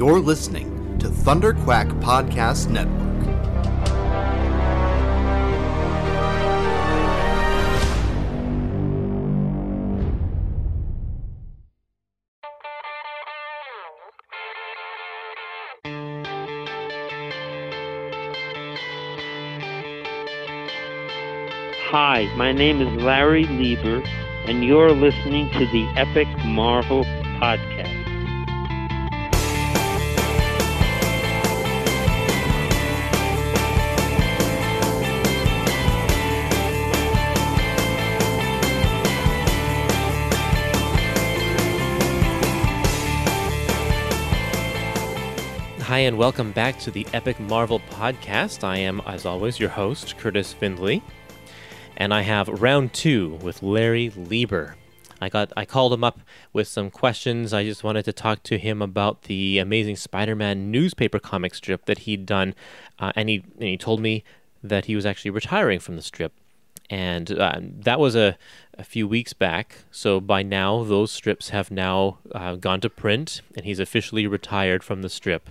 You're listening to Thunder Quack Podcast Network. Hi, my name is Larry Lieber, and you're listening to the Epic Marvel Podcast. Hi, and welcome back to the Epic Marvel Podcast. I am, as always, your host, Kurtis Findley, and I have round two with Larry Lieber. I got I called him up with some questions. I just wanted to talk to him about the Amazing Spider-Man newspaper comic strip that he'd done, uh, and he and he told me that he was actually retiring from the strip, and uh, that was a, a few weeks back. So by now, those strips have now uh, gone to print, and he's officially retired from the strip.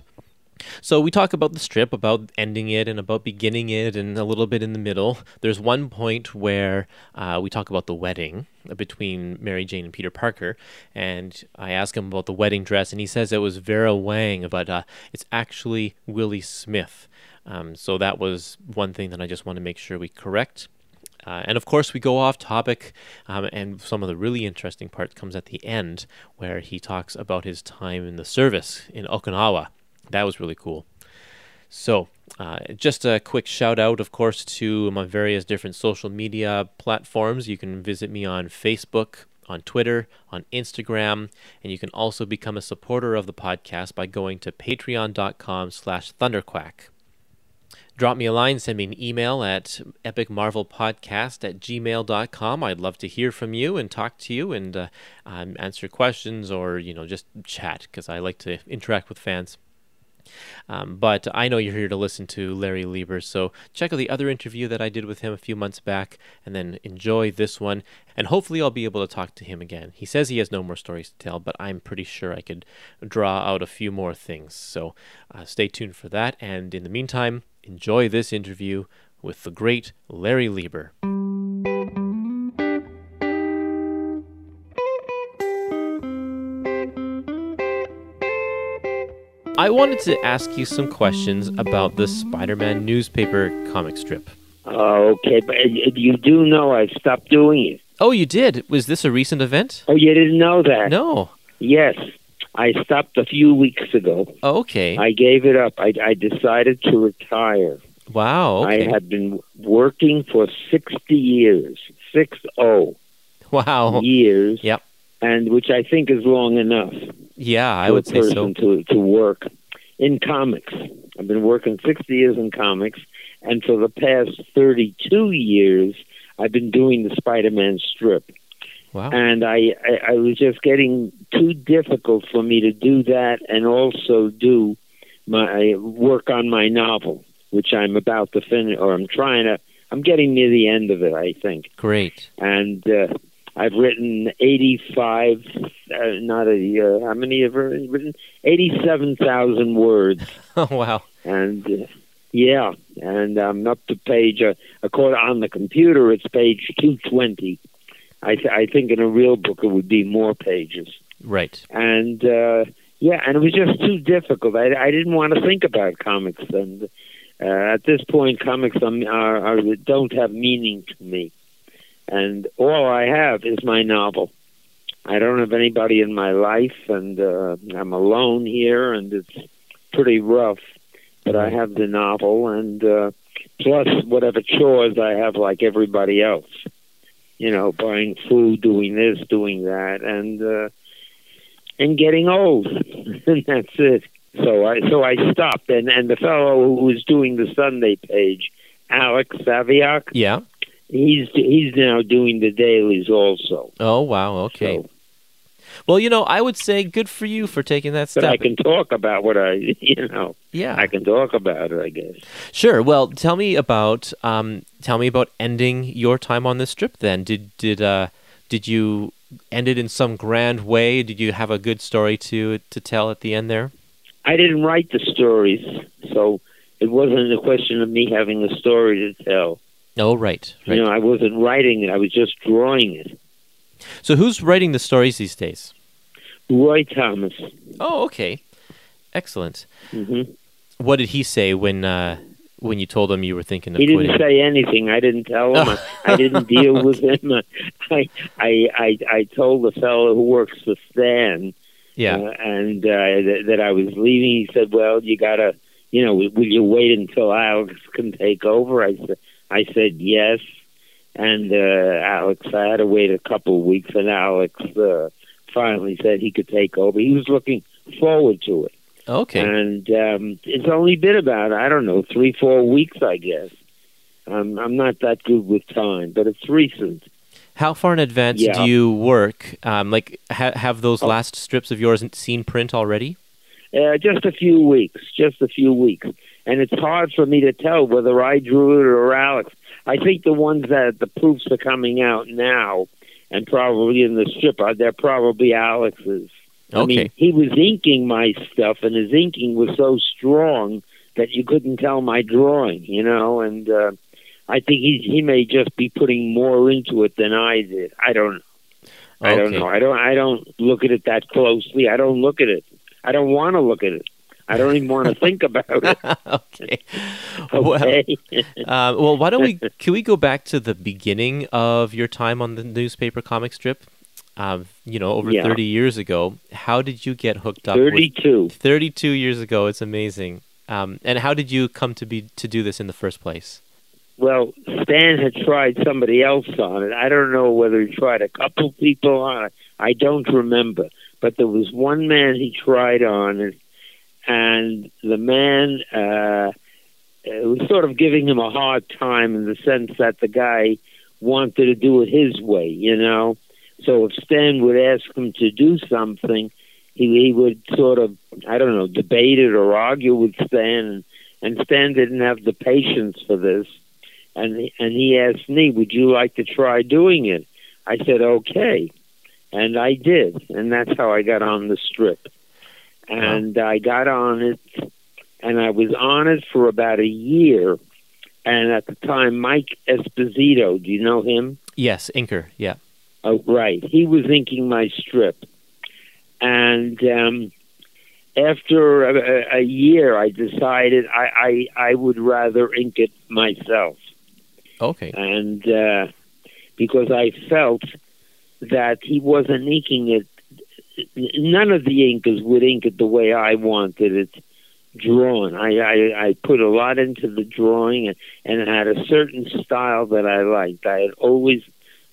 So we talk about the strip, about ending it, and about beginning it, and a little bit in the middle. There's one point where uh, we talk about the wedding between Mary Jane and Peter Parker, and I ask him about the wedding dress, and he says it was Vera Wang, but uh, it's actually Willi Smith. Um, so that was one thing that I just want to make sure we correct. Uh, and of course, we go off topic, um, and some of the really interesting part comes at the end, where he talks about his time in the service in Okinawa. That was really cool. So, uh, just a quick shout out, of course, to my various different social media platforms. You can visit me on Facebook, on Twitter, on Instagram, and you can also become a supporter of the podcast by going to patreon.com slash thunderquack. Drop me a line, send me an email at epicmarvelpodcast at gmail.com. I'd love to hear from you and talk to you and uh, um, answer questions or, you know, just chat because I like to interact with fans. Um, but I know you're here to listen to Larry Lieber, so check out the other interview that I did with him a few months back, and then enjoy this one. And hopefully, I'll be able to talk to him again. He says he has no more stories to tell, but I'm pretty sure I could draw out a few more things. So uh, stay tuned for that. And in the meantime, enjoy this interview with the great Larry Lieber. I wanted to ask you some questions about the Spider Man newspaper comic strip. Oh, okay, but you do know I stopped doing it. Oh, you did? Was this a recent event? Oh, you didn't know that? No. Yes, I stopped a few weeks ago. Oh, okay. I gave it up. I, I decided to retire. wow. Okay. I had been working for 60 years, six oh wow. years, Yep. And which I think is long enough. Yeah, I would say so. to to work in comics. I've been working 60 years in comics, and for the past 32 years, I've been doing the Spider-Man strip. Wow. And I, I, I was just getting too difficult for me to do that and also do my work on my novel, which I'm about to finish, or I'm trying to. I'm getting near the end of it, I think Great. and uh, I've written 85, uh, not a, uh, how many have I written? 87,000 words. Oh, wow. And uh, yeah, and I'm up to page, uh, according on the computer, it's page 220. I, th- I think in a real book it would be more pages. Right. And uh, yeah, and it was just too difficult. I, I didn't want to think about comics. And uh, at this point, comics are, are, are, don't have meaning to me and all I have is my novel. I don't have anybody in my life, and uh, I'm alone here, and it's pretty rough. But I have the novel, and uh, plus whatever chores I have, like everybody else. You know, buying food, doing this, doing that, and uh, and getting old, and that's it. So I so I stopped, and and the fellow who was doing the Sunday page, Alex Saviuk, Yeah. He's he's now doing the dailies also. Oh, wow. Okay. So, Well, you know, I would say good for you for taking that but step. I can talk about what I, you know, yeah. I can talk about it. I guess. Sure. Well, tell me about um, tell me about ending your time on this strip. Then did did uh, did you end it in some grand way? Did you have a good story to to tell at the end there? I didn't write the stories, so it wasn't a question of me having a story to tell. Oh, right, right. You know, I wasn't writing it; I was just drawing it. so who's writing the stories these days? Roy Thomas. Oh, okay, excellent. hmm What did he say when uh, when you told him you were thinking of it? He quitting? didn't say anything. I didn't tell him. I, I didn't deal with him. I, I, I, I told the fellow who works for Stan, yeah. uh, and uh, th- that I was leaving. He said, "Well, you gotta, you know, will you wait until Alex can take over?" I said, "I said yes." And uh, Alex, I had to wait a couple of weeks, and Alex uh, finally said he could take over. He was looking forward to it. okay. And um, it's only been about I don't know three four weeks I guess. Um, I'm not that good with time, but it's recent. How far in advance Yeah. do you work? Um, like, ha- have those Oh. last strips of yours seen print already? Uh, just a few weeks, just a few weeks, and it's hard for me to tell whether I drew it or Alex. I think the ones that the proofs are coming out now, and probably in the strip, are they're probably Alex's. I mean, he was inking my stuff, and his inking was so strong that you couldn't tell my drawing, you know. And uh, I think he he may just be putting more into it than I did. I don't know. I don't know. I don't. I don't look at it that closely. I don't look at it. I don't want to look at it. I don't even want to think about it. okay. Well, Okay. uh, well, why don't we? Can we go back to the beginning of your time on the newspaper comic strip? Um, you know, over Yeah. 30 years ago. How did you get hooked up? with Thirty-two. 32 years ago. It's amazing. Um, and how did you come to be to do this in the first place? Well, Stan had tried somebody else on it. I don't know whether he tried a couple people on it. I don't remember. But there was one man he tried on it, and the man uh, uh, was sort of giving him a hard time in the sense that the guy wanted to do it his way, you know. So if Stan would ask him to do something, he, he would sort of, I don't know, debate it or argue with Stan, and, and Stan didn't have the patience for this and and he asked me, "Would you like to try doing it?" I said, "Okay," and I did, and that's how I got on the strip. And I got on it, and I was on it for about a year. And at the time, Mike Esposito, do you know him? Yes, Inker. Yeah. Oh, right. He was inking my strip. And um, after a, a year, I decided I, I, I would rather ink it myself. Okay. And uh, because I felt that he wasn't inking it, none of the inkers would ink it the way I wanted it drawn. I, I, I put a lot into the drawing and, and had a certain style that I liked. I had always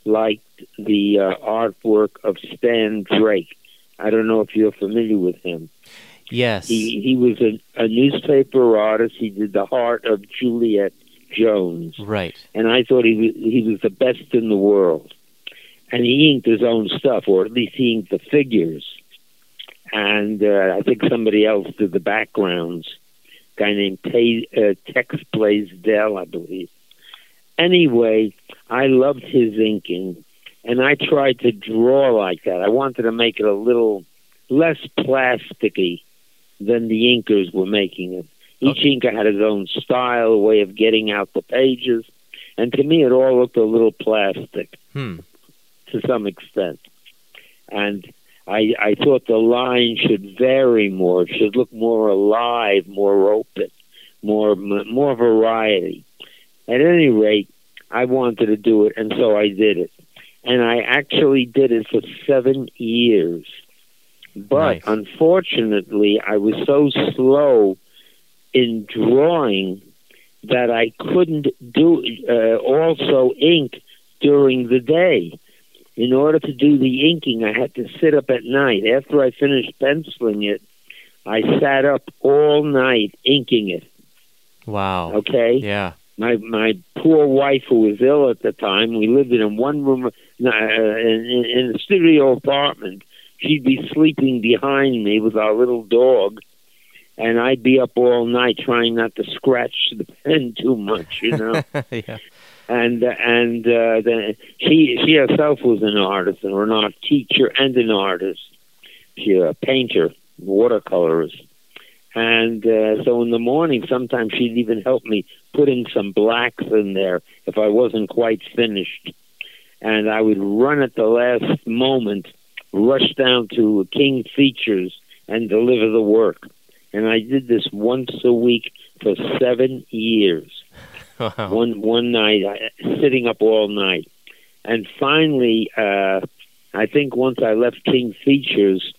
liked the uh, artwork of Stan Drake. I don't know if you're familiar with him. Yes. He he was a, a newspaper artist. He did the heart of Juliet Jones, right. and I thought he was he was the best in the world. And he inked his own stuff, or at least he inked the figures. And uh, I think somebody else did the backgrounds. A guy named Tay, uh, Tex Blaisdell, I believe. Anyway, I loved his inking, and I tried to draw like that. I wanted to make it a little less plasticky than the inkers were making it. Each Okay. inker had his own style, a way of getting out the pages, and to me, it all looked a little plastic Hmm. To some extent. And I, I thought the line should vary more. It should look more alive, more open, more more variety. At any rate, I wanted to do it, and so I did it. And I actually did it for seven years. But Nice. unfortunately, I was so slow in drawing that I couldn't do uh, also ink during the day. In order to do the inking, I had to sit up at night. After I finished penciling it, I sat up all night inking it. Wow. Okay, Yeah. my my poor wife who was ill at the time. We lived in a one room uh, in, in, in a studio apartment. She'd be sleeping behind me with our little dog, and I'd be up all night trying not to scratch the pen too much, you know. yeah. And and uh, the, she she herself was an artist and an art teacher and an artist. She a painter, watercolorist, And uh, so in the morning, sometimes she'd even help me put in some blacks in there if I wasn't quite finished. And I would run at the last moment, rush down to King Features and deliver the work. And I did this once a week for seven years. Wow. One one night, I, sitting up all night, and finally, uh, I think once I left King Features,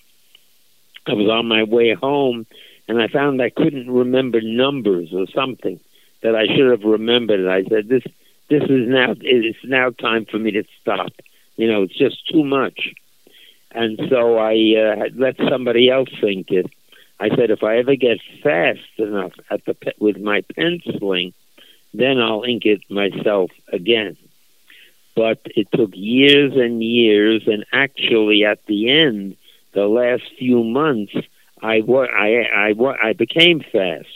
I was on my way home, and I found I couldn't remember numbers or something that I should have remembered. And I said, "This this is now it's now time for me to stop. You know, it's just too much." And so I uh, let somebody else think it. I said, if I ever get fast enough at the pe- with my penciling, then I'll ink it myself again. But it took years and years, and actually, at the end, the last few months, I I I I became fast.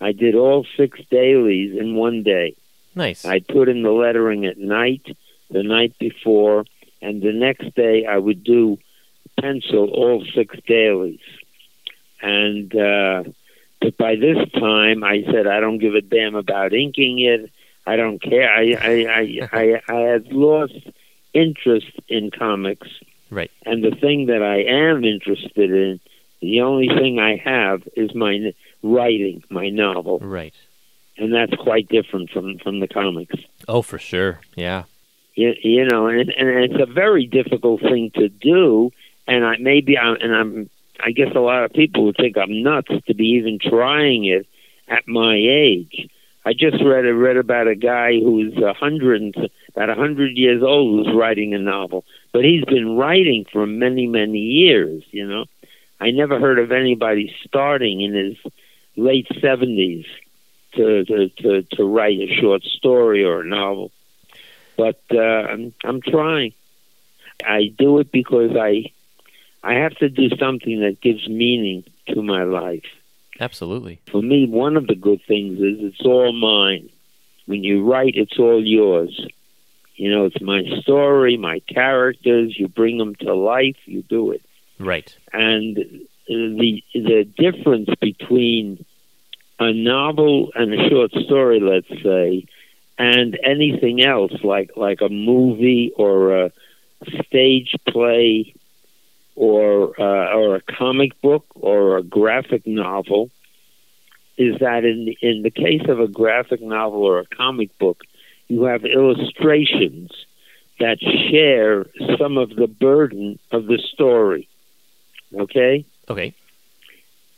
I did all six dailies in one day. Nice. I put in the lettering at night, the night before, and the next day I would do pencil all six dailies. And uh, but by this time, I said I don't give a damn about inking it. I don't care. I I I, I, I had lost interest in comics, Right. and the thing that I am interested in, the only thing I have is my writing, my novel, Right. and that's quite different from from the comics. Oh, for sure. Yeah. you, you know, and and it's a very difficult thing to do. And I maybe I'm and I'm I guess a lot of people would think I'm nuts to be even trying it at my age. I just read read about a guy who's a hundred about a hundred years old who's writing a novel, but he's been writing for many many years. You know, I never heard of anybody starting in his late seventies to, to to to write a short story or a novel but uh, I'm, I'm trying. I do it because I I have to do something that gives meaning to my life. Absolutely. For me, one of the good things is it's all mine. When you write, it's all yours. You know, it's my story, my characters. You bring them to life. You do it, Right. and the the difference between a novel and a short story, let's say, and anything else like like a movie or a stage play or uh, or a comic book or a graphic novel is that in in the case of a graphic novel or a comic book you have illustrations that share some of the burden of the story okay Okay.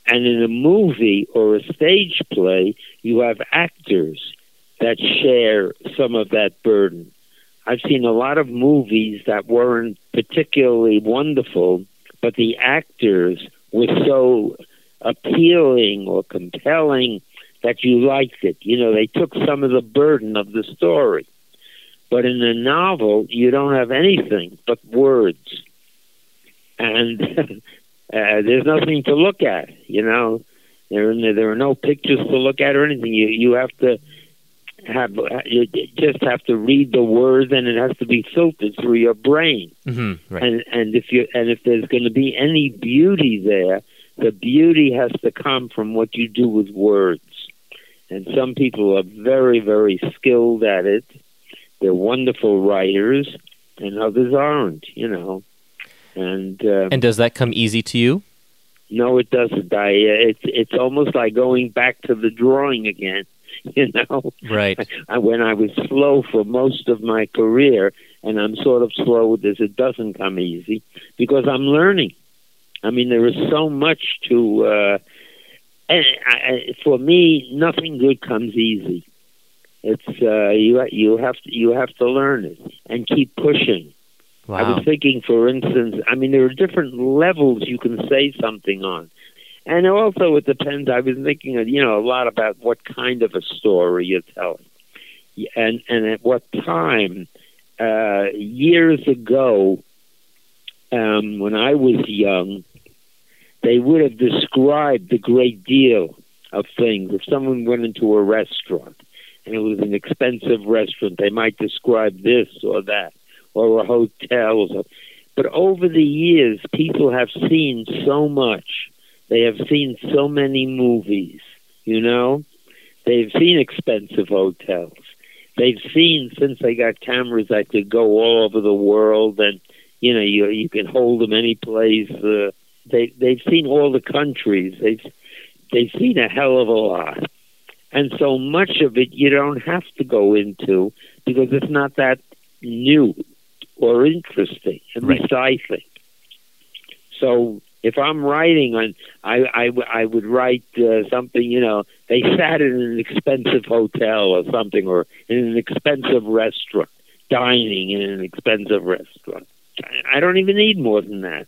and in a movie or a stage play, you have actors that share some of that burden. I've seen a lot of movies that weren't particularly wonderful, but the actors were so appealing or compelling that you liked it. You know, they took some of the burden of the story. But in a novel, you don't have anything but words. And uh, there's nothing to look at. You know, there there are no pictures to look at or anything. You you have to have you just have to read the words, and it has to be filtered through your brain. Mm-hmm. Right. And and if you and if there's going to be any beauty there, the beauty has to come from what you do with words. And some people are very very skilled at it. They're wonderful writers, and others aren't. You know. And um, and does that come easy to you? no, it doesn't. I uh, it's it's almost like going back to the drawing again. You know, Right. I, when I was slow for most of my career, and I'm sort of slow with this, it doesn't come easy because I'm learning. I mean, there is so much to. Uh, and I, I, for me, nothing good comes easy. It's uh, you you have to you have to learn it and keep pushing. Wow. I was thinking, for instance, I mean, there are different levels you can say something on. And also, it depends. I was thinking, you know, a lot about what kind of a story you're telling, and and at what time. Uh, years ago, um, when I was young, they would have described a great deal of things. If someone went into a restaurant and it was an expensive restaurant, they might describe this or that, or a hotel. Or. But over the years, people have seen so much They have seen so many movies, you know? They've seen expensive hotels. They've seen since they got cameras that could go all over the world and you know you you can hold them any place. Uh, they they've seen all the countries. They've they've seen a hell of a lot, and so much of it you don't have to go into because it's not that new or interesting. At Right. least I think. So if I'm writing on, I would write uh, something. You know, they sat in an expensive hotel or something, or in an expensive restaurant, dining in an expensive restaurant. I- I don't even need more than that.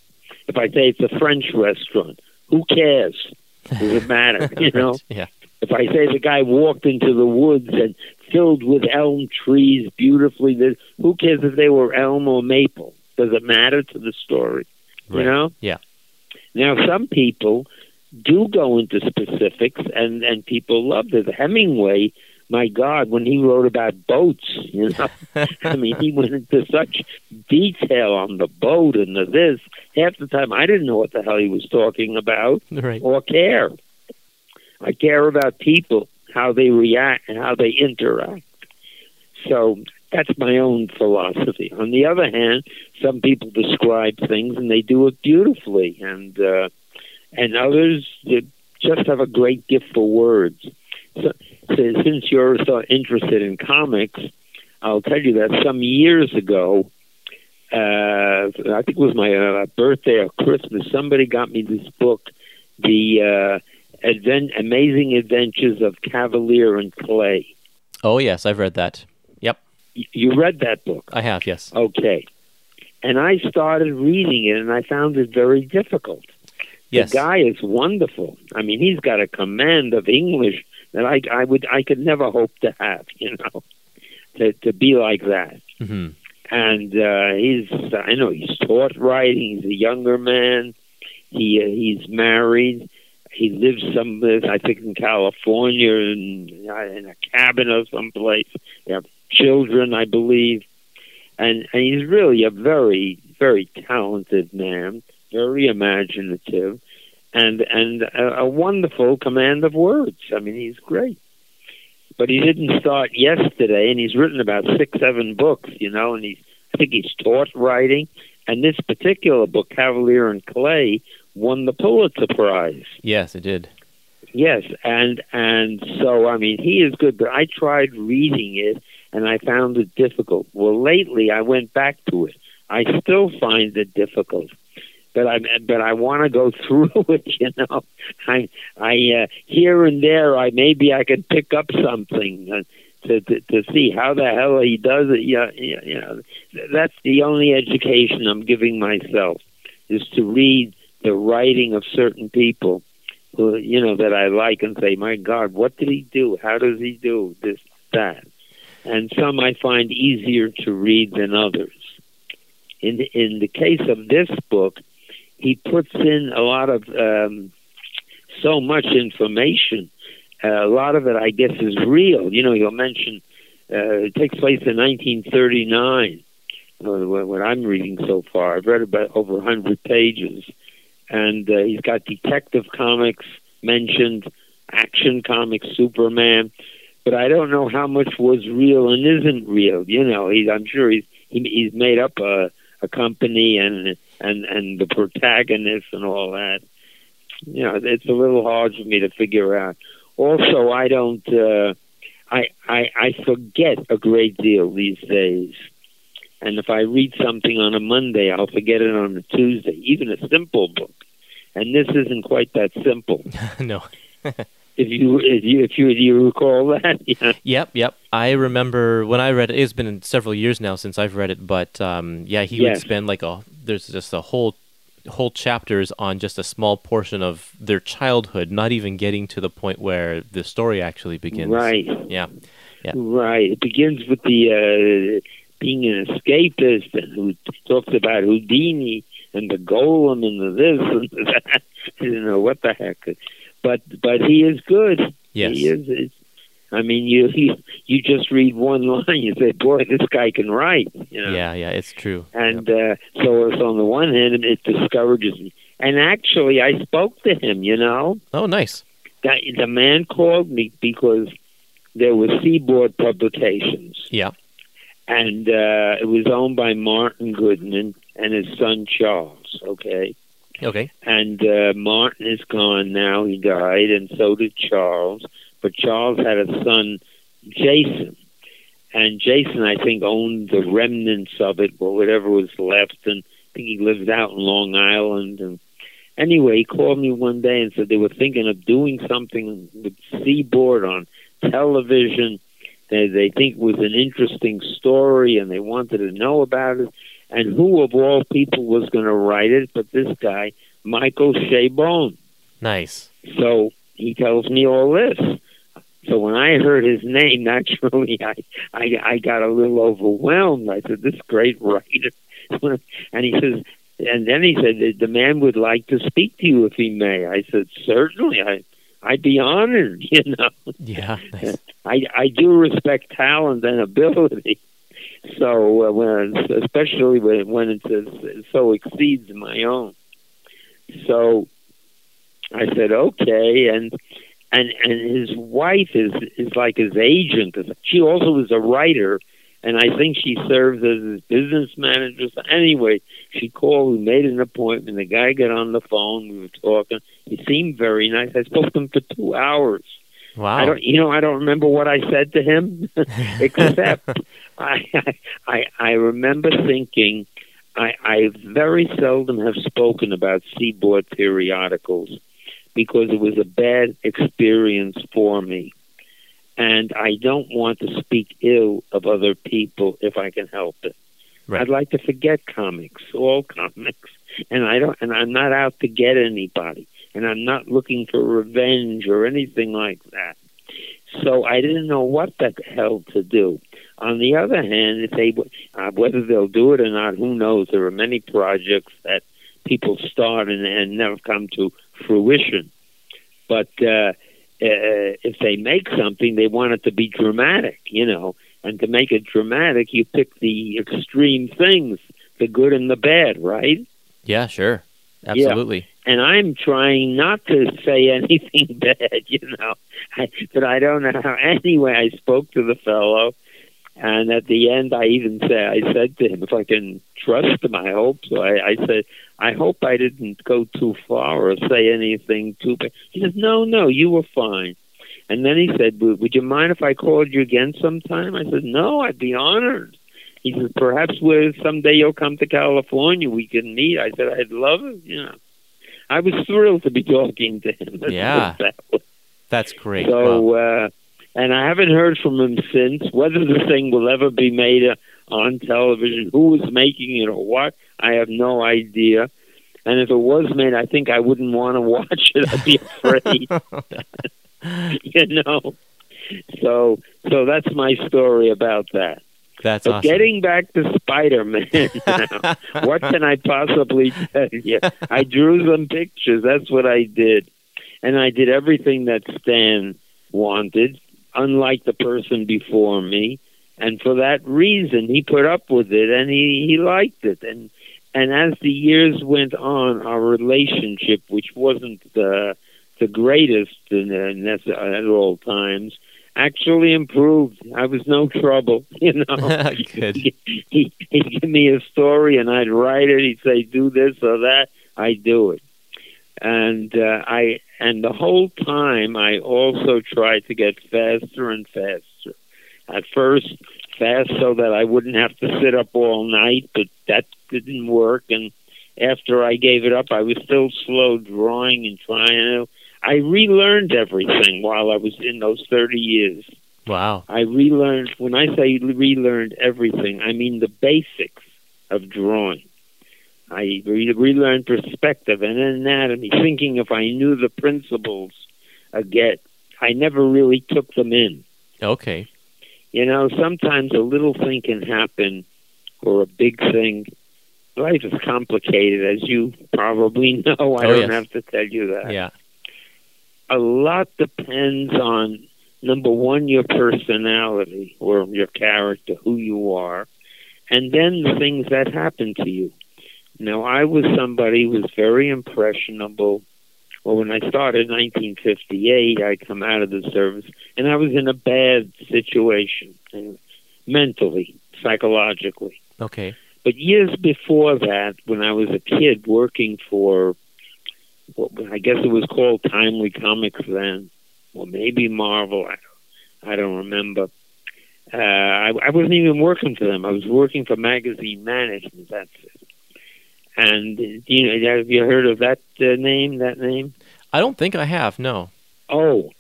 If I say it's a French restaurant, who cares? Does it matter? You know. Right. Yeah. If I say the guy walked into the woods and filled with elm trees beautifully, who cares if they were elm or maple? Does it matter to the story? Right. You know? Yeah. Now, some people do go into specifics, and and people love this. Hemingway, my God, when he wrote about boats, you know, I mean, he went into such detail on the boat and the this. Half the time, I didn't know what the hell he was talking about Right. or care. I care about people, how they react, and how they interact. So that's my own philosophy. On the other hand, some people describe things and they do it beautifully, and uh, and others just have a great gift for words. So, so since you're so interested in comics, I'll tell you that some years ago, uh, I think it was my uh, birthday or Christmas, somebody got me this book, the uh, advent, Amazing Adventures of Kavalier and Clay. Oh yes, I've read that. You read that book? I have. Yes. Okay. And I started reading it, and I found it very difficult. Yes. The guy is wonderful. I mean, he's got a command of English that I, I would, I could never hope to have. You know, to to be like that. hmm And uh, he's, I know he's taught writing. He's a younger man. He uh, he's married. He lives some, I think, in California, in, in a cabin or someplace. They have children, I believe, and and he's really a very, very talented man, very imaginative, and and a, a wonderful command of words. I mean, he's great. But he didn't start yesterday, and he's written about six, seven books, you know, and he's I think he's taught writing. And this particular book, Kavalier and Clay, won the Pulitzer Prize. Yes, it did. Yes, and and so I mean he is good, but I tried reading it and I found it difficult. Well, lately I went back to it. I still find it difficult, but I but I want to go through it. You know, I I uh, here and there I maybe I could pick up something. Uh, to, to to see how the hell he does it, yeah, yeah, you know, that's the only education I'm giving myself is to read the writing of certain people who you know that I like and say, my God, what did he do? How does he do this, that? And some I find easier to read than others. In in the case of this book, he puts in a lot of um, so much information. Uh, a lot of it, I guess, is real. You know, you'll mention uh, it takes place in 1939. Uh, what I'm reading so far, I've read about over 100 pages and uh, he's got Detective Comics mentioned, Action Comics, Superman, but I don't know how much was real and isn't real. You know, he's I'm sure he's he, he's made up a a company and and and the protagonist and all that. You know, it's a little hard for me to figure out. Also, I don't. Uh, I, I I forget a great deal these days. And if I read something on a Monday, I'll forget it on a Tuesday, even a simple book. And this isn't quite that simple. no. If you if you if you, do you recall that, yeah. Yep, yep. I remember when I read it. It's been several years now since I've read it, but um, yeah, he would spend like a. There's just a whole, whole chapters on just a small portion of their childhood, not even getting to the point where the story actually begins. right, Yeah. right. It begins with the uh, being an escapist, and who talks about Houdini and the golem and the this and the that. you know what the heck? But but he is good. Yes. He is. It's, I mean, you, you you just read one line, you say, "Boy, this guy can write." You know? Yeah, yeah. It's true. And uh, so, so on the one hand, it discourages me. and actually, I spoke to him. You know, Oh, nice. that the man called me because there was Seaboard Publications, Yeah. and uh, it was owned by Martin Goodman and his son Charles. Okay, Okay. and uh, Martin is gone now; he died, and so did Charles. But Charles had a son, Jason, and Jason, I think, owned the remnants of it, or whatever was left, and I think he lived out in Long Island. And anyway, he called me one day and said they were thinking of doing something with Seaboard on television. They they think it was an interesting story, and they wanted to know about it. And who of all people was going to write it but this guy, Michael Chabon? Nice. So he tells me all this. So when I heard his name, naturally, I, I I got a little overwhelmed. I said, "This great writer," and he says, and then he said, "The- "The man would like to speak to you if he may." I said, "Certainly, I I'd be honored." You know, Yeah. Nice. I I do respect talent and ability. So uh, when especially when when it's, it's so exceeds my own. So I said okay, and and and his wife is is like his agent. She also is a writer, and I think she serves as his business manager. So anyway, she called. We made an appointment. The guy got on the phone. We were talking. He seemed very nice. I spoke to him for two hours. Wow. I don't, you know, I don't remember what I said to him, except I, I, I remember thinking, I, I very seldom have spoken about Seaboard periodicals because it was a bad experience for me, and I don't want to speak ill of other people if I can help it. Right. I'd like to forget comics, all comics, and I don't, and I'm not out to get anybody and I'm not looking for revenge or anything like that. So I didn't know what the hell to do. On the other hand, if they uh, whether they'll do it or not, who knows? There are many projects that people start and, and never come to fruition. But uh, uh, if they make something, they want it to be dramatic, you know. And to make it dramatic, you pick the extreme things, the good and the bad, right? Yeah. Sure. Absolutely. And I'm trying not to say anything bad, you know. I, but I don't know how. Anyway, I spoke to the fellow, and at the end, I even said, I said to him, if I can trust him, I hope so. I, I said, I hope I didn't go too far or say anything too bad. He said, No, no, you were fine. And then he said, would, would you mind if I called you again sometime? I said, No, I'd be honored. He said, Perhaps someday you'll come to California, we can meet. I said, I'd love it, you know. I was thrilled to be talking to him. Yeah. put it that way. That's great. Wow. So, uh, and I haven't heard from him since. Whether the thing will ever be made uh, on television, who is making it or what, I have no idea. And if it was made, I think I wouldn't want to watch it. I'd be afraid, you know. So, so that's my story about that. That's But awesome. getting back to Spider Man what can I possibly tell you? I drew some pictures. That's what I did. And I did everything that Stan wanted, unlike the person before me. And for that reason, he put up with it and he, he liked it. And and as the years went on, our relationship, which wasn't the the greatest in, in, at all times, actually improved. I was no trouble, you know. Good. He, he, he'd give me a story and I'd write it. He'd say, "Do this or that." I'd do it, and uh, I and the whole time I also tried to get faster and faster. At first, fast so that I wouldn't have to sit up all night, but that didn't work. And after I gave it up, I was still slow drawing and trying to. I relearned everything while I was in those 30 years. Wow. I relearned, when I say relearned everything, I mean the basics of drawing. I re- relearned perspective and anatomy, thinking if I knew the principles again, I never really took them in. Okay. You know, sometimes a little thing can happen or a big thing. Life is complicated, as you probably know. I Oh, don't yes. have to tell you that Yeah. A lot depends on number one your personality or your character who you are and then the things that happen to you Now, I was somebody who was very impressionable. Well, when I started in 1958, I come out of the service, and I was in a bad situation, mentally, psychologically. Okay. But years before that, when I was a kid working for, well, I guess it was called Timely Comics then, or maybe Marvel. I, don't, I don't remember. Uh, I, I wasn't even working for them. I was working for magazine management. That's it. And you know, have you heard of that uh, name? That name? I don't think I have. No. Oh,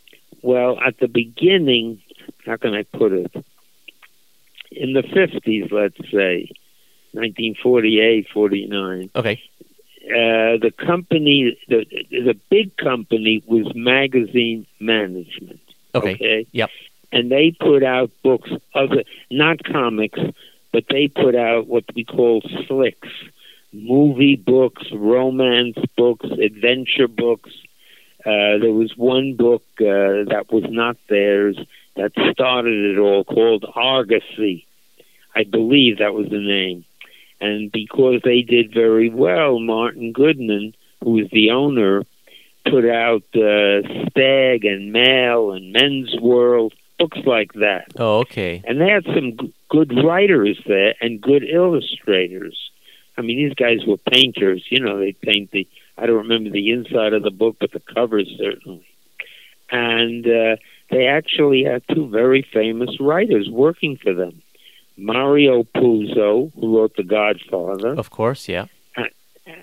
well, at the beginning, how can I put it? In the fifties, let's say, 1948, 49. Okay. Uh, the company, the the big company, was magazine management. Okay. okay? Yep. And they put out books, other not comics, but they put out what we call slicks, movie books, romance books, adventure books. Uh, there was one book uh, that was not theirs that started it all called Argosy. I believe that was the name. And because they did very well, Martin Goodman, who was the owner, put out uh, Stag and Male and Men's World, books like that. Oh, okay. And they had some g- good writers there and good illustrators. I mean, these guys were painters. You know, they paint the, I don't remember the inside of the book, but the covers certainly. And uh, they actually had two very famous writers working for them. Mario Puzo, who wrote The Godfather, Of course. Yeah.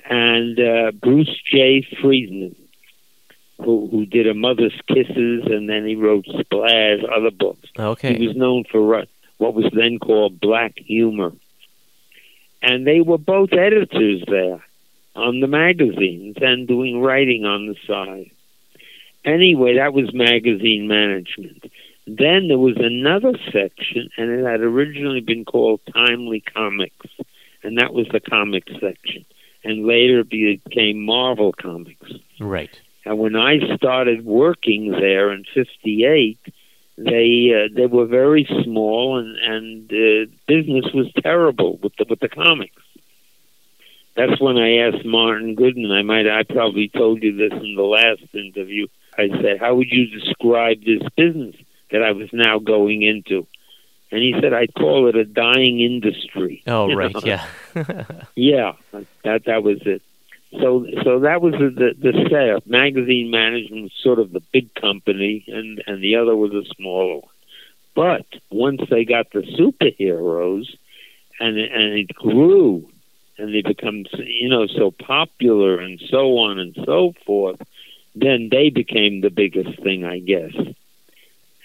and uh, Bruce J. Friedman, who who did A Mother's Kisses, and then he wrote Splash, other books. Okay. He was known for what was then called black humor, and they were both editors there on the magazines and doing writing on the side. Anyway, that was magazine management. Then there was another section, and it had originally been called Timely Comics, and that was the comic section. And later it became Marvel Comics. Right. And when I started working there in '58, they uh, they were very small, and and uh, business was terrible with the with the comics. That's when I asked Martin Goodman. I might I probably told you this in the last interview. I said, "How would you describe this business that I was now going into?" And he said, "I'd call it a dying industry." Oh, You right. know? Yeah. Yeah, that that was it. So so that was the the, the setup. Magazine management was sort of the big company, and and the other was a smaller one. But once they got the superheroes, and and it grew, and they become you know so popular and so on and so forth, then they became the biggest thing, I guess.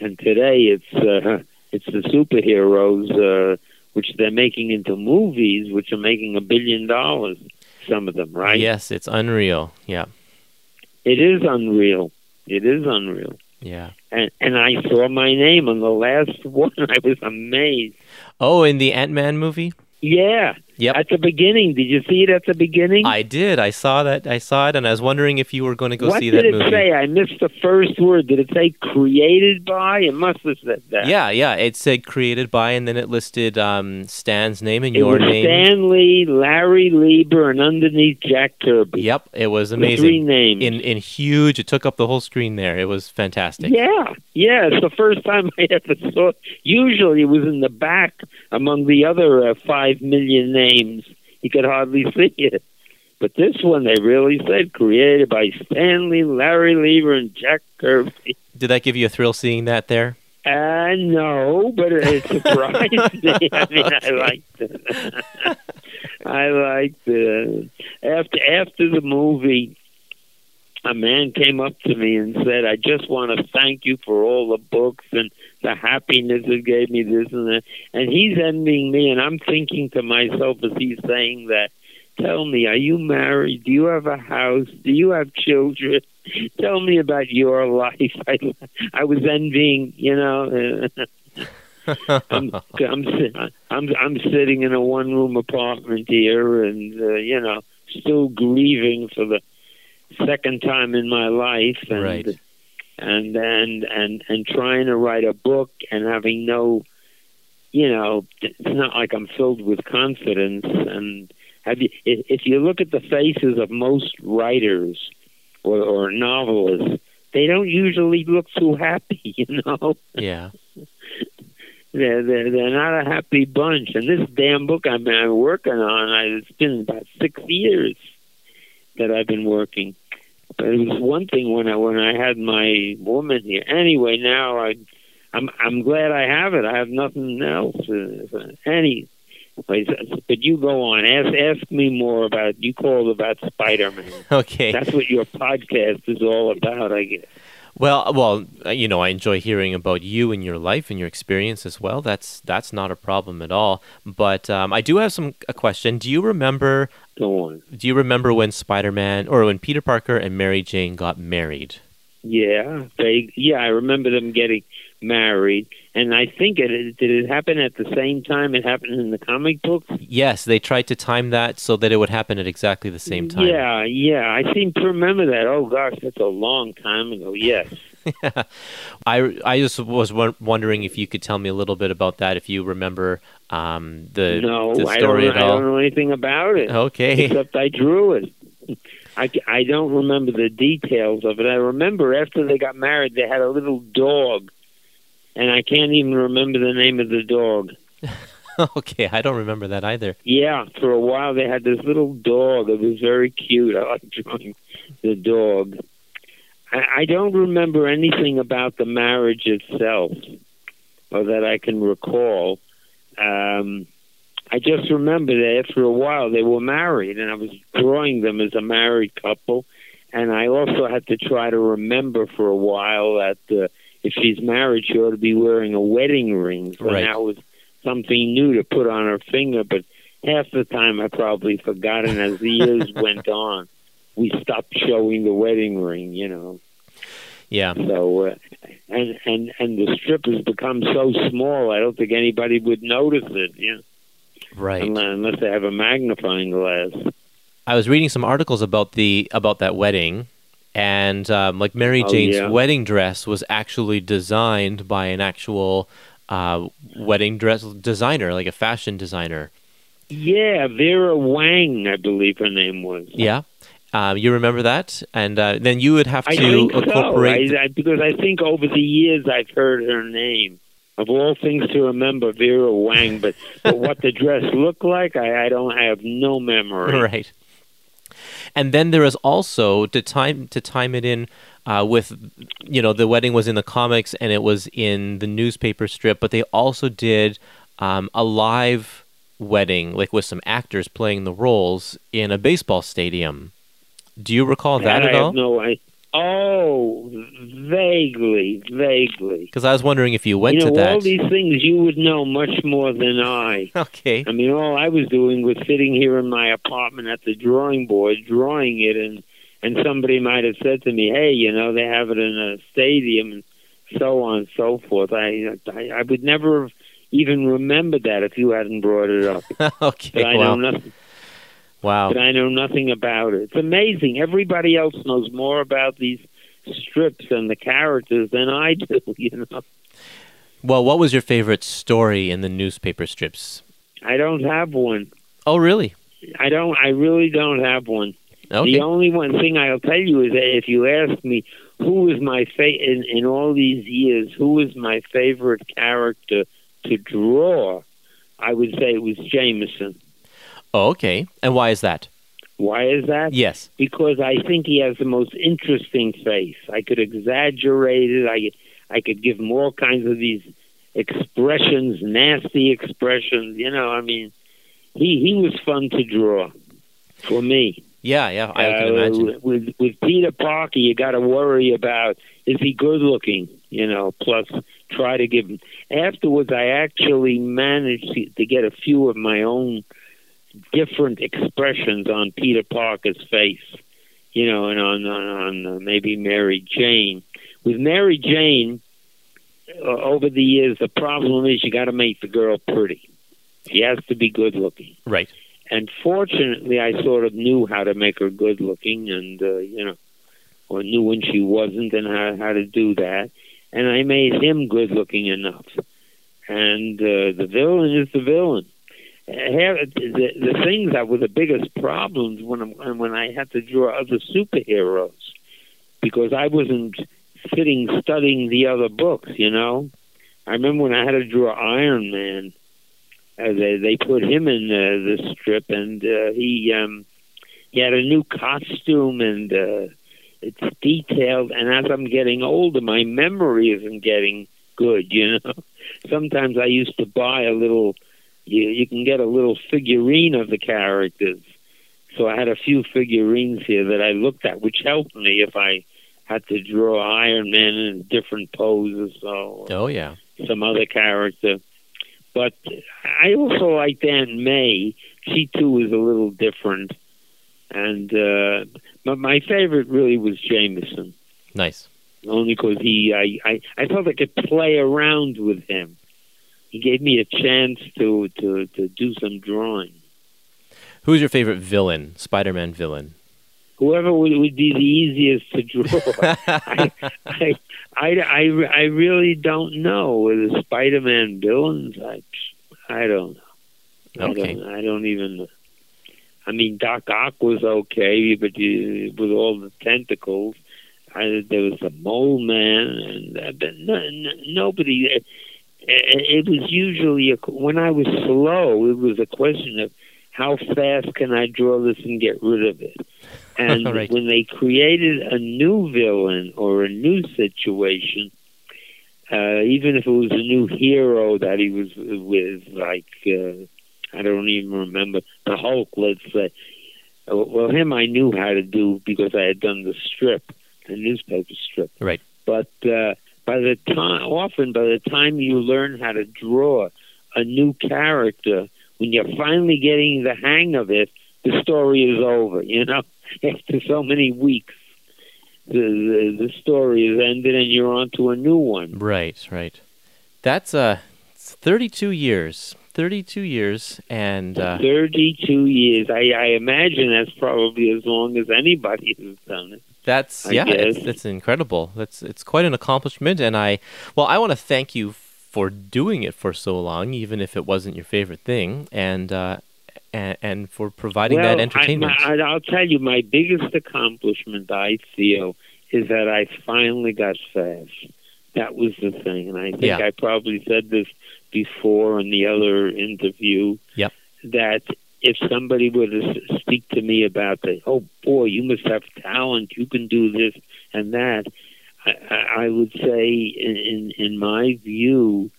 And today it's uh, it's the superheroes. Uh, which they're making into movies, which are making a billion dollars. Some of them, right? Yes, it's unreal. Yeah. It is unreal. It is unreal. Yeah. And and I saw my name on the last one. I was amazed. Oh, in the Ant Man movie? Yeah. Yep. At the beginning, did you see it at the beginning? I did. I saw that. I saw it, and I was wondering if you were going to go what see did that it say? I missed the first word. Did it say created by? It must have said that. Yeah, yeah. It said created by, and then it listed um, Stan's name and It your name. Stan Lee, Larry Lieber, and underneath Jack Kirby. Yep, it was The three amazing. names. In in huge, it took up the whole screen there. It was fantastic. Yeah, yeah. It's the first time I ever saw. It. Usually, it was in the back among the other uh, five million names. You could hardly see it. But this one, they really said created by Stan Lee, Larry Lieber, and Jack Kirby. Did that give you a thrill seeing that there? Uh, no, but it surprised me. I mean, I liked it. I liked it. After after the movie, a man came up to me and said, "I just want to thank you for all the books and the happiness it gave me, this and that." And he's envying me, and I'm thinking to myself as he's saying that. Tell me, are you married? Do you have a house? Do you have children? Tell me about your life. I, I was envying, you know. I'm I'm I'm I'm sitting in a one room apartment here, and uh, you know, still grieving for the second time in my life, and Right. And and and and trying to write a book and having no, you know, it's not like I'm filled with confidence and Have you, if you look at the faces of most writers or, or novelists, they don't usually look too happy. You know, Yeah. they're they're, they're not a happy bunch. And this damn book I've been working on, I, it's been about six years that I've been working. But it was one thing when I when I had my woman here. Anyway, now I, I'm I'm glad I have it. I have nothing else. Uh, any, but you go on. Ask ask me more about. You called about Spider Man. Okay. That's what your podcast is all about. I guess. Well, well, uh, you know, I enjoy hearing about you and your life and your experience as well. That's that's not a problem at all. But um, I do have some a question. Do you remember? Go on. Do you remember when Spider-Man or when Peter Parker and Mary Jane got married? Yeah, they. Yeah, I remember them getting married, and I think it did it happen at the same time it happened in the comic books. Yes, they tried to time that so that it would happen at exactly the same time. Yeah, yeah, I seem to remember that. Oh gosh, that's a long time ago. Yes. I, I just was wondering if you could tell me a little bit about that, if you remember um, the, no, the I story don't. at I don't know anything about it. Okay. Except I drew it. I, I don't remember the details of it. I remember after they got married, they had a little dog, and I can't even remember the name of the dog. okay, I don't remember that either. Yeah, for a while they had this little dog. It was very cute. I like drawing the dog. I, I don't remember anything about the marriage itself, or that I can recall. Um, I just remember that after a while they were married, and I was drawing them as a married couple. And I also had to try to remember for a while that uh, if she's married, she ought to be wearing a wedding ring. So Right. that was something new to put on her finger. But half the time I probably forgot, and as the years went on, we stopped showing the wedding ring. You know. Yeah. So, uh, and and and the strip has become so small. I don't think anybody would notice it. You know, Right. unless, unless they have a magnifying glass. I was reading some articles about the about that wedding, and um, like Mary Oh, Jane's yeah. wedding dress was actually designed by an actual uh, wedding dress designer, like a fashion designer. Yeah, Vera Wang, I believe her name was. Yeah. Um, you remember that, and uh, then you would have to I think so. I, I, because I think over the years I've heard her name. Of all things to remember, Vera Wang, but, but what the dress looked like, I, I don't I have no memory. right. And then there is also to time to time it in uh, with, you know, the wedding was in the comics and it was in the newspaper strip, but they also did um, a live wedding, like with some actors playing the roles in a baseball stadium. Do you recall that I at have all? no I Oh, vaguely, vaguely. Because I was wondering if you went you know, to all these things you would know much more than I. Okay. I mean, all I was doing was sitting here in my apartment at the drawing board, drawing it, and and somebody might have said to me, "Hey, you know, they have it in a stadium," and so on and so forth. I I, I would never have even remembered that if you hadn't brought it up. okay. But I wow. know nothing. Wow. But I know nothing about it. It's amazing. Everybody else knows more about these strips and the characters than I do. You know, Well, what was your favorite story in the newspaper strips? I don't have one. Oh, really? I don't. I really don't have one. Okay. The only one thing I'll tell you is that if you ask me who is my fa- in, in all these years, who is my favorite character to draw, I would say it was Jameson. Oh, okay. And why is that? Why is that? Yes. Because I think he has the most interesting face. I could exaggerate it. I I could give him all kinds of these expressions, nasty expressions. You know, I mean, he he was fun to draw for me. Yeah, yeah, I can Uh, imagine. With with Peter Parker, you got to worry about is he good looking? You know, plus try to give him. Afterwards, I actually managed to, to get a few of my own different expressions on Peter Parker's face. You know, and on on, on uh, maybe Mary Jane. With Mary Jane, uh, over the years, the problem is you got to make the girl pretty. She has to be good looking Right. and fortunately, I sort of knew how to make her good looking, and uh, you know, or knew when she wasn't, and how how to do that. And I made him good looking enough. And uh, the villain is the villain. Have the, the things that were the biggest problems when I'm, when I had to draw other superheroes because I wasn't sitting studying the other books. You know, I remember when I had to draw Iron Man. Uh, they they put him in uh, the strip, and uh, he um, he had a new costume, and uh, it's detailed. And as I'm getting older, my memory isn't getting good. You know, sometimes I used to buy a little. You you can get a little figurine of the characters. So I had a few figurines here that I looked at, which helped me if I had to draw Iron Man in different poses. So Oh yeah. some other character. But I also liked Aunt May. She too was a little different. And uh, but my favorite really was Jameson, Nice. only because he I, I I felt I could play around with him. He gave me a chance to to to do some drawing. Who's your favorite villain? Spider-Man villain. Whoever would, would be the easiest to draw. I, I, I, I, I really don't know. With the Spider-Man villains, I, I don't know. I Okay. don't, I don't even. know. I mean, Doc Ock was okay, but you, with all the tentacles, I, there was the Mole Man, and uh, but no, no, nobody. It, it was usually a, when I was slow. It was a question of how fast can I draw this and get rid of it. And Right. when they created a new villain or a new situation, uh, even if it was a new hero that he was with, like uh, I don't even remember the Hulk, let's say. Uh, Well, him I knew how to do because I had done the strip, the newspaper strip. Right. But uh, by the time, often by the time you learn how to draw a new character, when you're finally getting the hang of it, the story is over. You know, after so many weeks, the the, the story is ended, and you're on to a new one. Right, right. That's uh, it's 32 years. 32 years, and uh, 32 years. I, I imagine that's probably as long as anybody has done it. That's I yeah, it's, it's incredible. That's it's quite an accomplishment, and I well, I want to thank you for doing it for so long, even if it wasn't your favorite thing, and uh, and, and for providing well, that entertainment. I, my, I'll tell you, my biggest accomplishment, I feel, is that I finally got fast. That was the thing, and I think Yeah. I probably said this before in the other interview. Yep. That if somebody were to speak to me about the, oh boy, you must have talent, you can do this and that, I, I would say, in, in my view,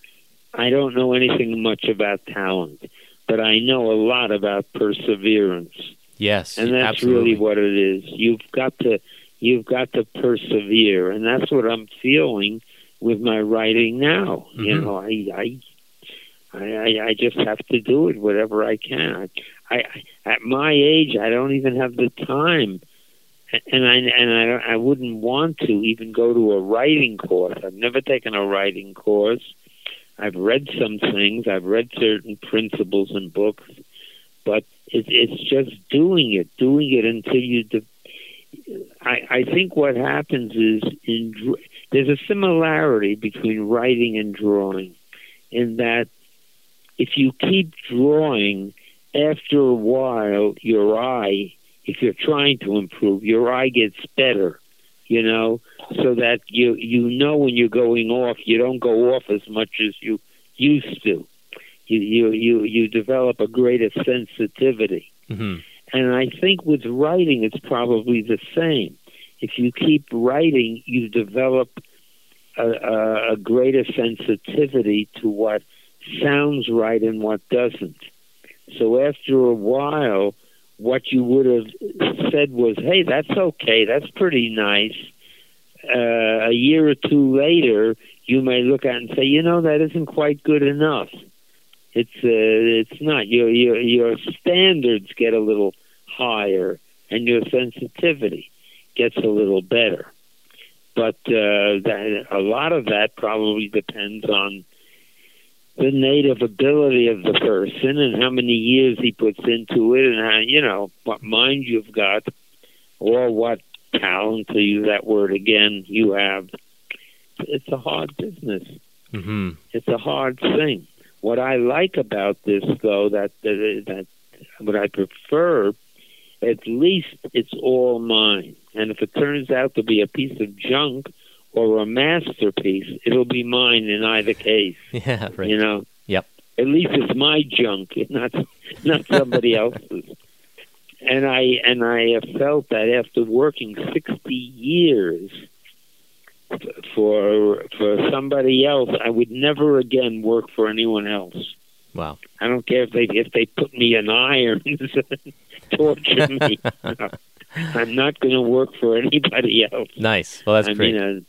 I don't know anything much about talent, but I know a lot about perseverance yes, and that's absolutely. really what it is. You've got to you've got to persevere, and that's what I'm feeling with my writing now. You Mhm. know, I I. I, I I just have to do it whatever I can. I, I at my age I don't even have the time, and I and I I wouldn't want to even go to a writing course. I've never taken a writing course. I've read some things. I've read certain principles and books, but it, it's just doing it, doing it until you. De- I, I think what happens is in there's a similarity between writing and drawing, in that if you keep drawing, after a while, your eye, if you're trying to improve, your eye gets better. You know, so that you you know when you're going off, you don't go off as much as you used to. You you you you develop a greater sensitivity. hmm And I think with writing, it's probably the same. If you keep writing, you develop a, a, a greater sensitivity to what sounds right and what doesn't. So after a while, what you would have said was, hey, that's okay, that's pretty nice. Uh, a year or two later, you may look at and say, you know, that isn't quite good enough. It's uh, it's not your your your standards get a little higher, and your sensitivity gets a little better. But uh, that, a lot of that probably depends on the native ability of the person and how many years he puts into it, and how you know what mind you've got, or what talent to use that word again you have. It's a hard business. hmm It's a hard thing. What I like about this, though, that that, that what I prefer, at least it's all mine. And if it turns out to be a piece of junk or a masterpiece, it'll be mine in either case. Yeah, right. You know. Yep. At least it's my junk, not not somebody else's. And I and I have felt that after working sixty years for for somebody else, I would never again work for anyone else. Wow. I don't care if they if they put me in irons, and torture me. No. I'm not going to work for anybody else. Nice. Well, that's I great. mean, uh,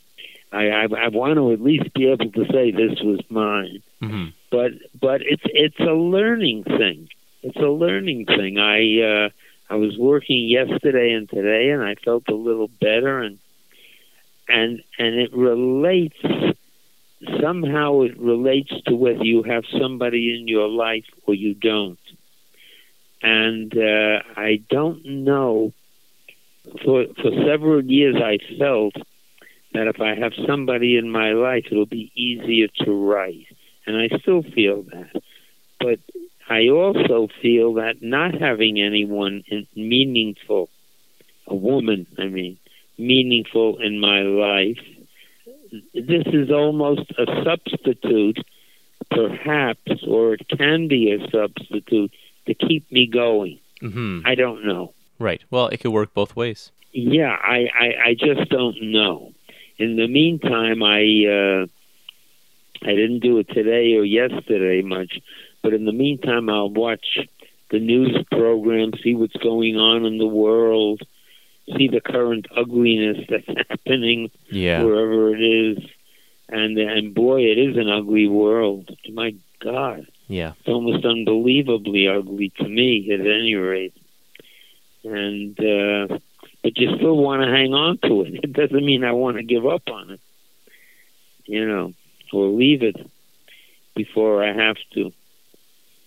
I, I I want to at least be able to say this was mine. hmm But but it's it's a learning thing. It's a learning thing. I uh, I was working yesterday and today, and I felt a little better, and and and it relates somehow. It relates to whether you have somebody in your life or you don't. And uh, I don't know. For for several years, I felt that if I have somebody in my life, it'll be easier to write, and I still feel that. But I also feel that not having anyone meaningful, a woman, I mean, meaningful in my life, this is almost a substitute, perhaps, or it can be a substitute to keep me going. hmm I don't know. Right. Well, it could work both ways. Yeah, I, I, I just don't know. In the meantime, I uh, I didn't do it today or yesterday much, but in the meantime, I'll watch the news program, see what's going on in the world, see the current ugliness that's happening Yeah. wherever it is, and and boy, it is an ugly world. My God, Yeah. it's almost unbelievably ugly to me, at any rate. And uh, but you still want to hang on to it. It doesn't mean I want to give up on it, you know, or leave it before I have to.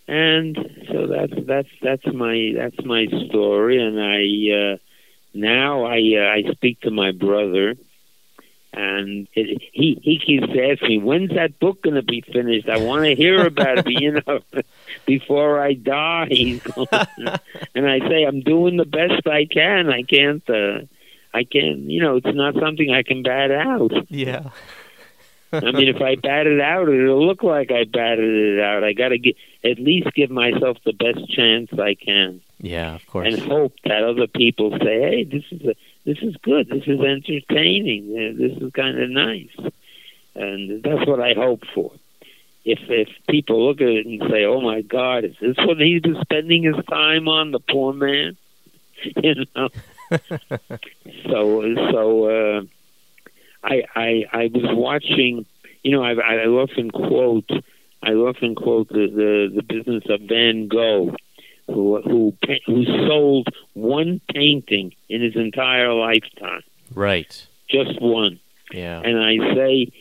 And so that's that's that's my that's my story. And I uh, now I uh, I speak to my brother, and it, he he keeps asking me when's that book going to be finished. I want to hear about it, you know, before I die. And I say I'm doing the best I can. I can't. Uh, I can't. You know, it's not something I can bat out. Yeah. I mean, if I bat it out, it'll look like I batted it out. I got to get at least give myself the best chance I can, Yeah, of course. and hope that other people say, "Hey, this is a, this is good. This is entertaining. Uh, This is kind of nice," and that's what I hope for. If if people look at it and say, "Oh my God, is this what he was spending his time on?" The poor man, you know. so so uh, I I I was watching. You know, I I often quote I often quote the the, the business of Van Gogh, who who who sold one painting in his entire lifetime, right. just one. Yeah. And I say,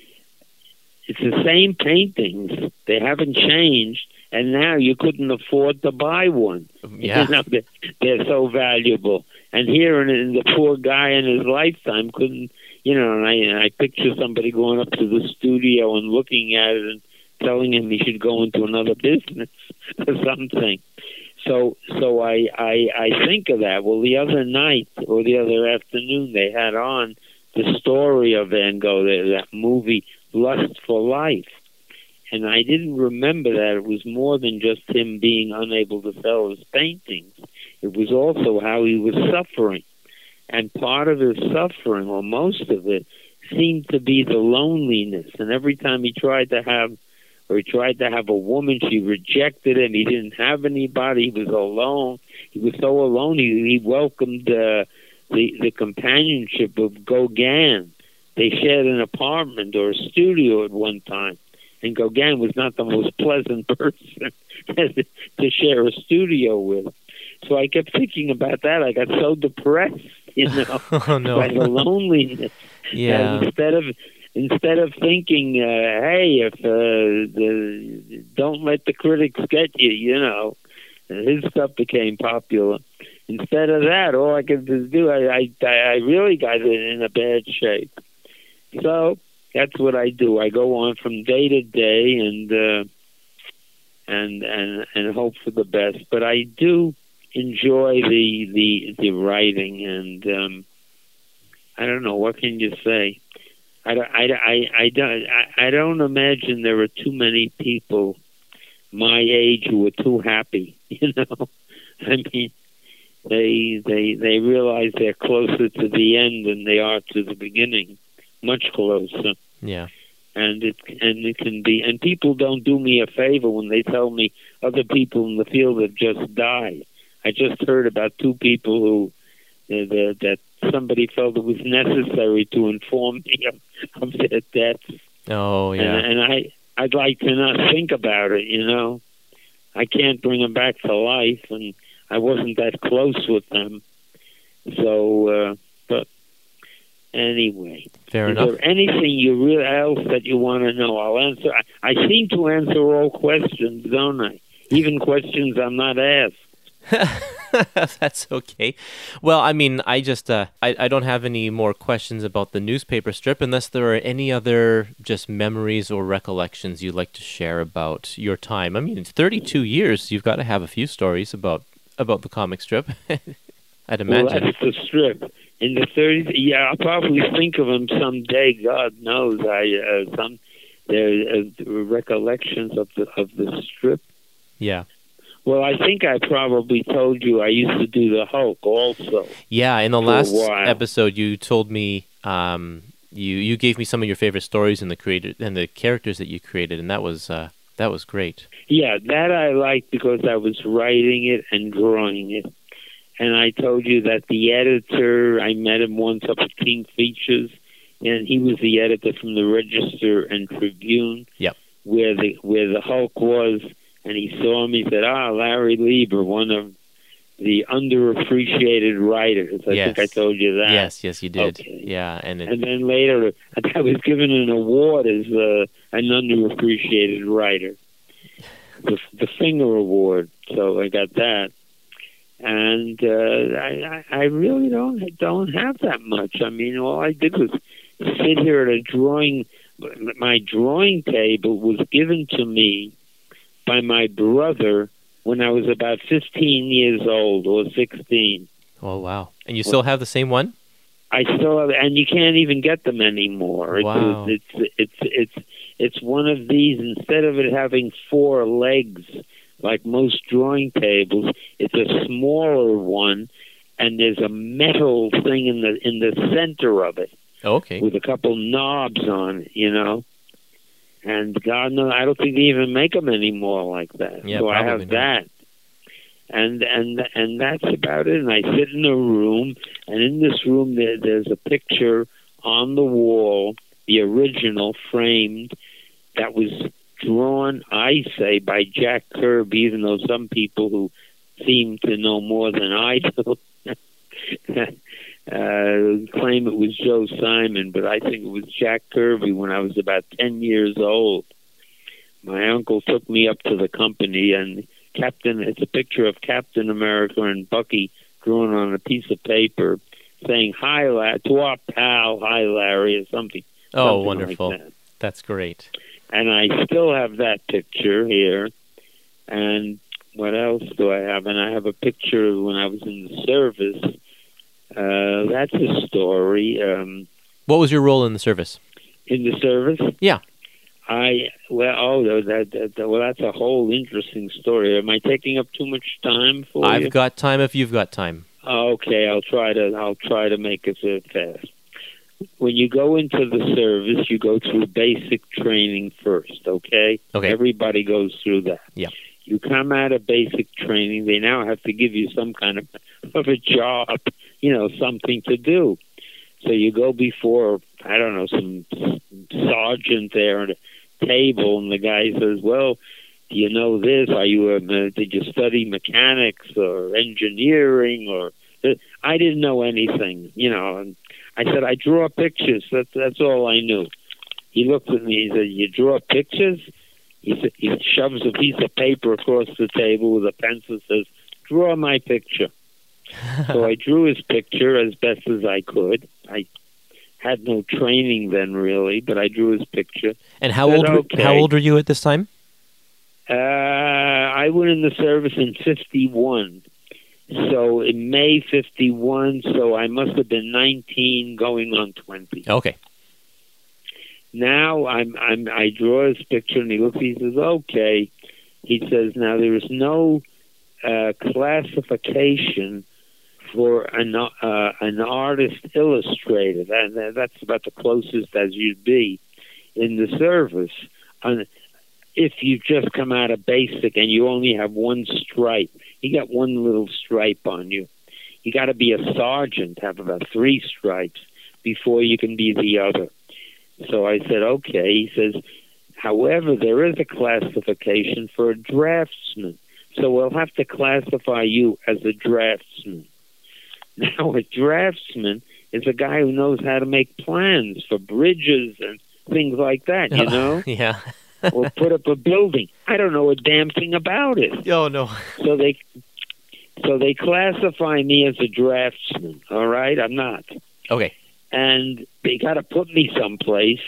it's the same paintings. They haven't changed, and now you couldn't afford to buy one. Um, yeah. You know, they're, they're so valuable. And here, in, in the poor guy in his lifetime couldn't, you know. And I, and I picture somebody going up to the studio and looking at it and telling him he should go into another business or something. So, so I, I, I think of that. Well, the other night or the other afternoon, they had on the story of Van Gogh, that, that movie Lust for Life. And I didn't remember that it was more than just him being unable to sell his paintings. It was also how he was suffering. And part of his suffering, or most of it, seemed to be the loneliness. And every time he tried to have, or he tried to have a woman, she rejected him. He didn't have anybody. He was alone. He was so alone. He, he welcomed uh, the the companionship of Gauguin. They shared an apartment or a studio at one time, and Gauguin was not the most pleasant person to share a studio with. So I kept thinking about that. I got so depressed, you know, oh no. by the loneliness. yeah. And instead of instead of thinking, uh, hey, if uh, the don't let the critics get you, you know, his stuff became popular. Instead of that, all I could do, I I, I really got it in a bad shape. So that's what I do. I go on from day to day, and uh, and and and hope for the best. But I do enjoy the the the writing, and um, I don't know what can you say. I, don't- I, I, I don't I, I don't imagine there are too many people my age who are too happy. You know, I mean, they they they realize they're closer to the end than they are to the beginning, much closer Yeah. and it and it can be and people don't do me a favor when they tell me other people in the field have just died. I just heard about two people who that, that somebody felt it was necessary to inform me of, of their deaths, Oh, yeah. and, and I I'd like to not think about it. You know, I can't bring them back to life, and I wasn't that close with them. So, uh, but anyway. Fair Is enough. there anything you really else that you want to know? I'll answer. I, I seem to answer all questions, don't I? Even questions I'm not asked. That's okay. Well, I mean, I just uh, I, I don't have any more questions about the newspaper strip unless there are any other just memories or recollections you'd like to share about your time. I mean, it's 32 years. You've got to have a few stories about about the comic strip. I'd Well, imagine. that's the strip. In the 30s, yeah, I'll probably think of them someday. God knows, I uh, some there uh, recollections of the of the strip. yeah. Well, I think I probably told you I used to do the Hulk also. Yeah, in the last episode, you told me um, you you gave me some of your favorite stories and the creator and the characters that you created, and that was uh, that was great. Yeah, that I liked because I was writing it and drawing it. And I told you that the editor, I met him once up at King Features, and he was the editor from the Register and Tribune. Yep. Where the where the Hulk was, and he saw me. Said, "Ah, Larry Lieber, one of the underappreciated writers." I Yes. think I told you that. Yes, yes, you did. Okay. Yeah, and it, And then later, I was given an award as uh, an underappreciated writer, the, the Finger Award. So I got that, and uh, I, I I really don't don't have that much. I mean, all I did was sit here at a drawing. My drawing table was given to me by my brother when I was about 15 years old or 16. oh wow, and you still have the same one? I still have, and you can't even get them anymore. It's, Wow. it's it's it's it's one of these. Instead of it having four legs like most drawing tables, it's a smaller one, and there's a metal thing in the in the center of it okay. with a couple knobs on it. You know. And God knows, I don't think they even make them anymore like that. Yeah, so I have not. that, and and and that's about it. And I sit in a room, and in this room there, there's a picture on the wall, the original framed, that was drawn, I say, by Jack Kirby. Even though some people who seem to know more than I do uh, claim it was Joe Simon, but I think it was Jack Kirby when I was about 10 years old. My uncle took me up to the company, and Captain, it's a picture of Captain America and Bucky drawn on a piece of paper saying, Hi, La- to our pal, hi, Larry, or something. Oh, something wonderful. Like that. That's great. And I still have that picture here. And what else do I have? And I have a picture when I was in the service. Uh, that's a story. Um, What was your role in the service? in the service? Yeah. I well, oh, that, that, that well, that's a whole interesting story. Am I taking up too much time for I've you? got time if you've got time. Okay, I'll try to I'll try to make it fast. When you go into the service, you go through basic training first. Okay. Okay. Everybody goes through that. Yeah. You come out of basic training, they now have to give you some kind of of a job, you know, something to do. So you go before I don't know some sergeant there at a table, and the guy says, "Well, do you know this? Are you a, uh, did you study mechanics or engineering or?" I didn't know anything, you know. And I said, "I draw pictures. That's that's all I knew." He looked at me. He said, "You draw pictures?" He said, he shoves a piece of paper across the table with a pencil. Says, "Draw my picture." So I drew his picture as best as I could. I had no training then, really, but I drew his picture. And how Said, old were, okay. how old were you at this time? Uh, I went in the service in 51. So in May 51, so I must have been 19 going on 20. Okay. Now I'm, I'm, I draw his picture and he looks, he says, okay. He says, now there is no uh, classification for an, uh, an artist illustrated, and that's about the closest as you'd be in the service. And if you've just come out of basic and you only have one stripe, you got one little stripe on you. You got to be a sergeant, have about three stripes before you can be the other. So I said, okay. He says, however, there is a classification for a draftsman. So we'll have to classify you as a draftsman. Now, a draftsman is a guy who knows how to make plans for bridges and things like that, you know? yeah. or put up a building. I don't know a damn thing about it. Oh, no. So they so they classify me as a draftsman, all right? I'm not. Okay. And they got to put me someplace.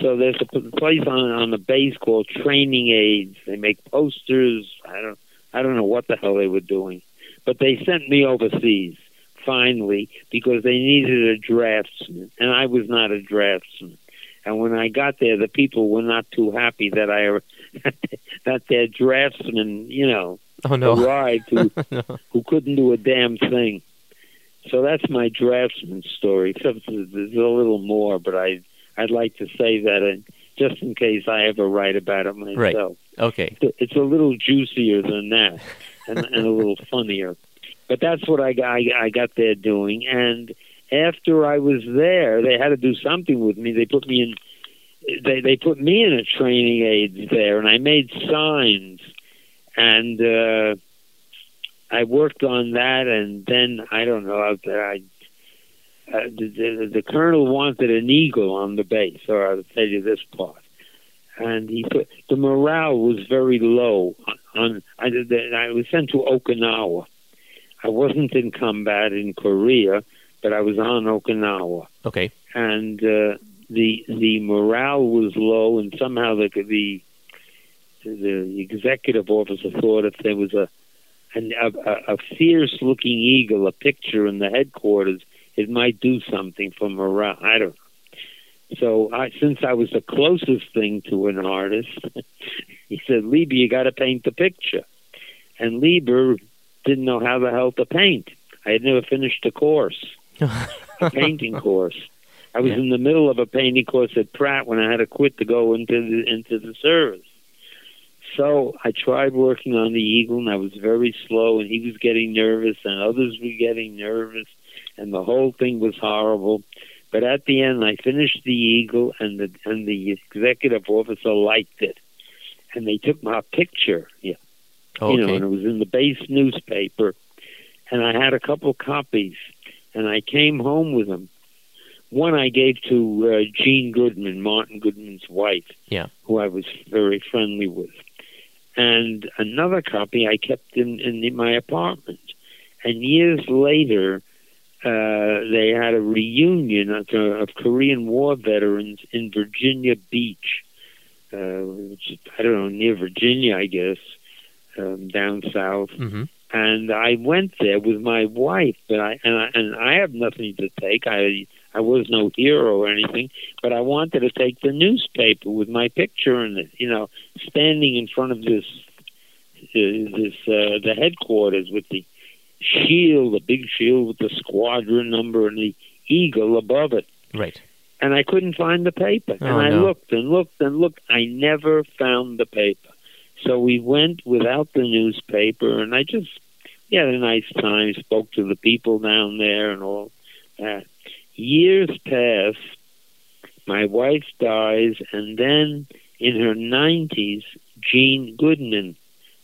So there's a place on on the base called training aids. They make posters. I don't I don't know what the hell they were doing, but they sent me overseas finally because they needed a draftsman, and I was not a draftsman. And when I got there, the people were not too happy that I that their draftsman, you know, oh, no. arrived who no. who couldn't do a damn thing. So that's my draftsman story. Except there's a little more, but I I'd like to say that in, just in case I ever write about it myself. Right. Okay. It's a little juicier than that, and, and a little funnier. But that's what I I, I got there doing. And after I was there, they had to do something with me. They put me in. They they put me in a training aids there, and I made signs, and uh, I worked on that. And then I don't know out there, I uh, the, the, the colonel wanted an eagle on the base, or I'll tell you this part. And he put the morale was very low. On, I, I was sent to Okinawa, I wasn't in combat in Korea, but I was on Okinawa. Okay. And uh, the the morale was low, and somehow the the the executive officer thought if there was a an, a, a fierce looking eagle, a picture in the headquarters, it might do something for morale. I don't know. So I, since I was the closest thing to an artist, he said, Lieber, you got to paint the picture. And Lieber didn't know how the hell to paint. I had never finished a course, a painting course. I was yeah. in the middle of a painting course at Pratt when I had to quit to go into the into the service. So I tried working on the eagle, and I was very slow, and he was getting nervous, and others were getting nervous, and the whole thing was horrible. But at the end, I finished the eagle, and the and the executive officer liked it, and they took my picture. Yeah, Okay. You know, and it was in the base newspaper, and I had a couple copies, and I came home with them. One I gave to uh, Jean Goodman, Martin Goodman's wife, yeah, who I was very friendly with, and another copy I kept in in my apartment. And years later, uh, they had a reunion of, uh, of Korean War veterans in Virginia Beach, uh, which is, I don't know near Virginia, I guess um, down south, mm-hmm. and I went there with my wife. But I and I and I have nothing to take. I I was no hero or anything, but I wanted to take the newspaper with my picture in it. You know, standing in front of this uh, this uh, the headquarters with the shield, the big shield with the squadron number and the eagle above it. Right. And I couldn't find the paper. Oh, and I no. looked and looked and looked. I never found the paper. So we went without the newspaper, and I just we had a nice time. Spoke to the people down there and all that. Years pass. My wife dies, and then in her nineties, Jean Goodman,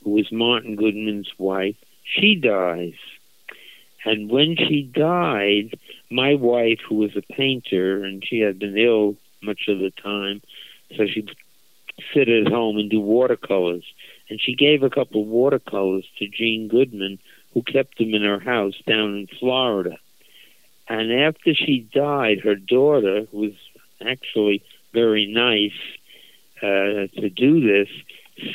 who was Martin Goodman's wife, she dies. And when she died, my wife, who was a painter, and she had been ill much of the time, so she sit at home and do watercolors. And she gave a couple of watercolors to Jean Goodman, who kept them in her house down in Florida. And after she died, her daughter, who was actually very nice uh, to do this,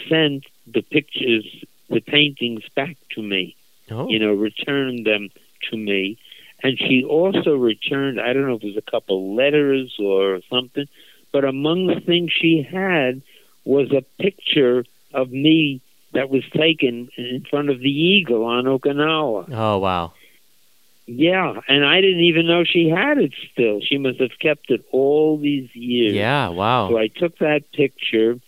sent the pictures the paintings back to me. Oh. You know, returned them to me. And she also returned, I don't know if it was a couple letters or something, but among the things she had was a picture of me that was taken in front of the eagle on Okinawa. Oh, wow. Yeah, and I didn't even know she had it still. She must have kept it all these years. Yeah, wow. So I took that picture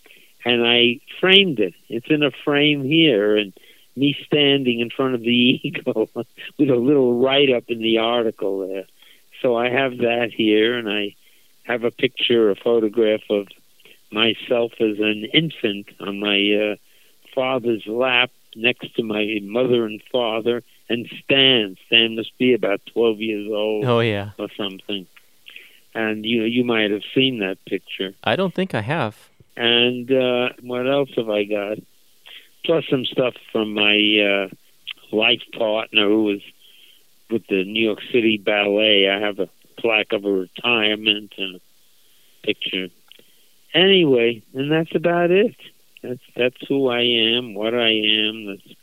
and I framed it. It's in a frame here, and me standing in front of the eagle with a little write up in the article there. So I have that here, and I have a picture, a photograph of myself as an infant on my uh, father's lap next to my mother and father and Stan. Stan must be about 12 years old Oh, yeah. or something. And you you might have seen that picture. I don't think I have. And uh, what else have I got? Plus some stuff from my uh, life partner who was with the New York City Ballet. I have a plaque of a retirement and a picture. Anyway, and that's about it. That's that's who I am, what I am. That's,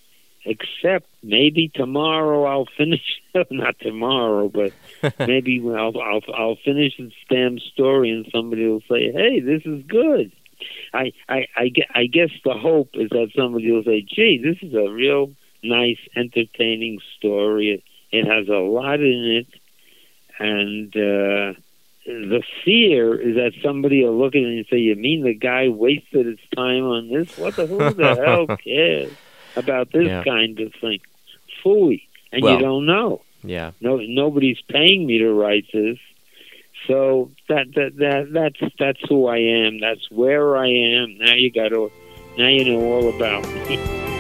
except maybe tomorrow I'll finish. not tomorrow, but maybe I'll, I'll I'll finish this damn story, and somebody will say, "Hey, this is good." I, I, I, I guess the hope is that somebody will say, gee, this is a real nice, entertaining story. It, it has a lot in it. And uh, the fear is that somebody will look at it and say, you mean the guy wasted his time on this? What the, who the hell cares about this Yeah. kind of thing? Phooey. And Well- you don't know. Yeah. No, nobody's paying me to write this. So that that that that's that's who I am. That's where I am. Now you got to, now you know all about me.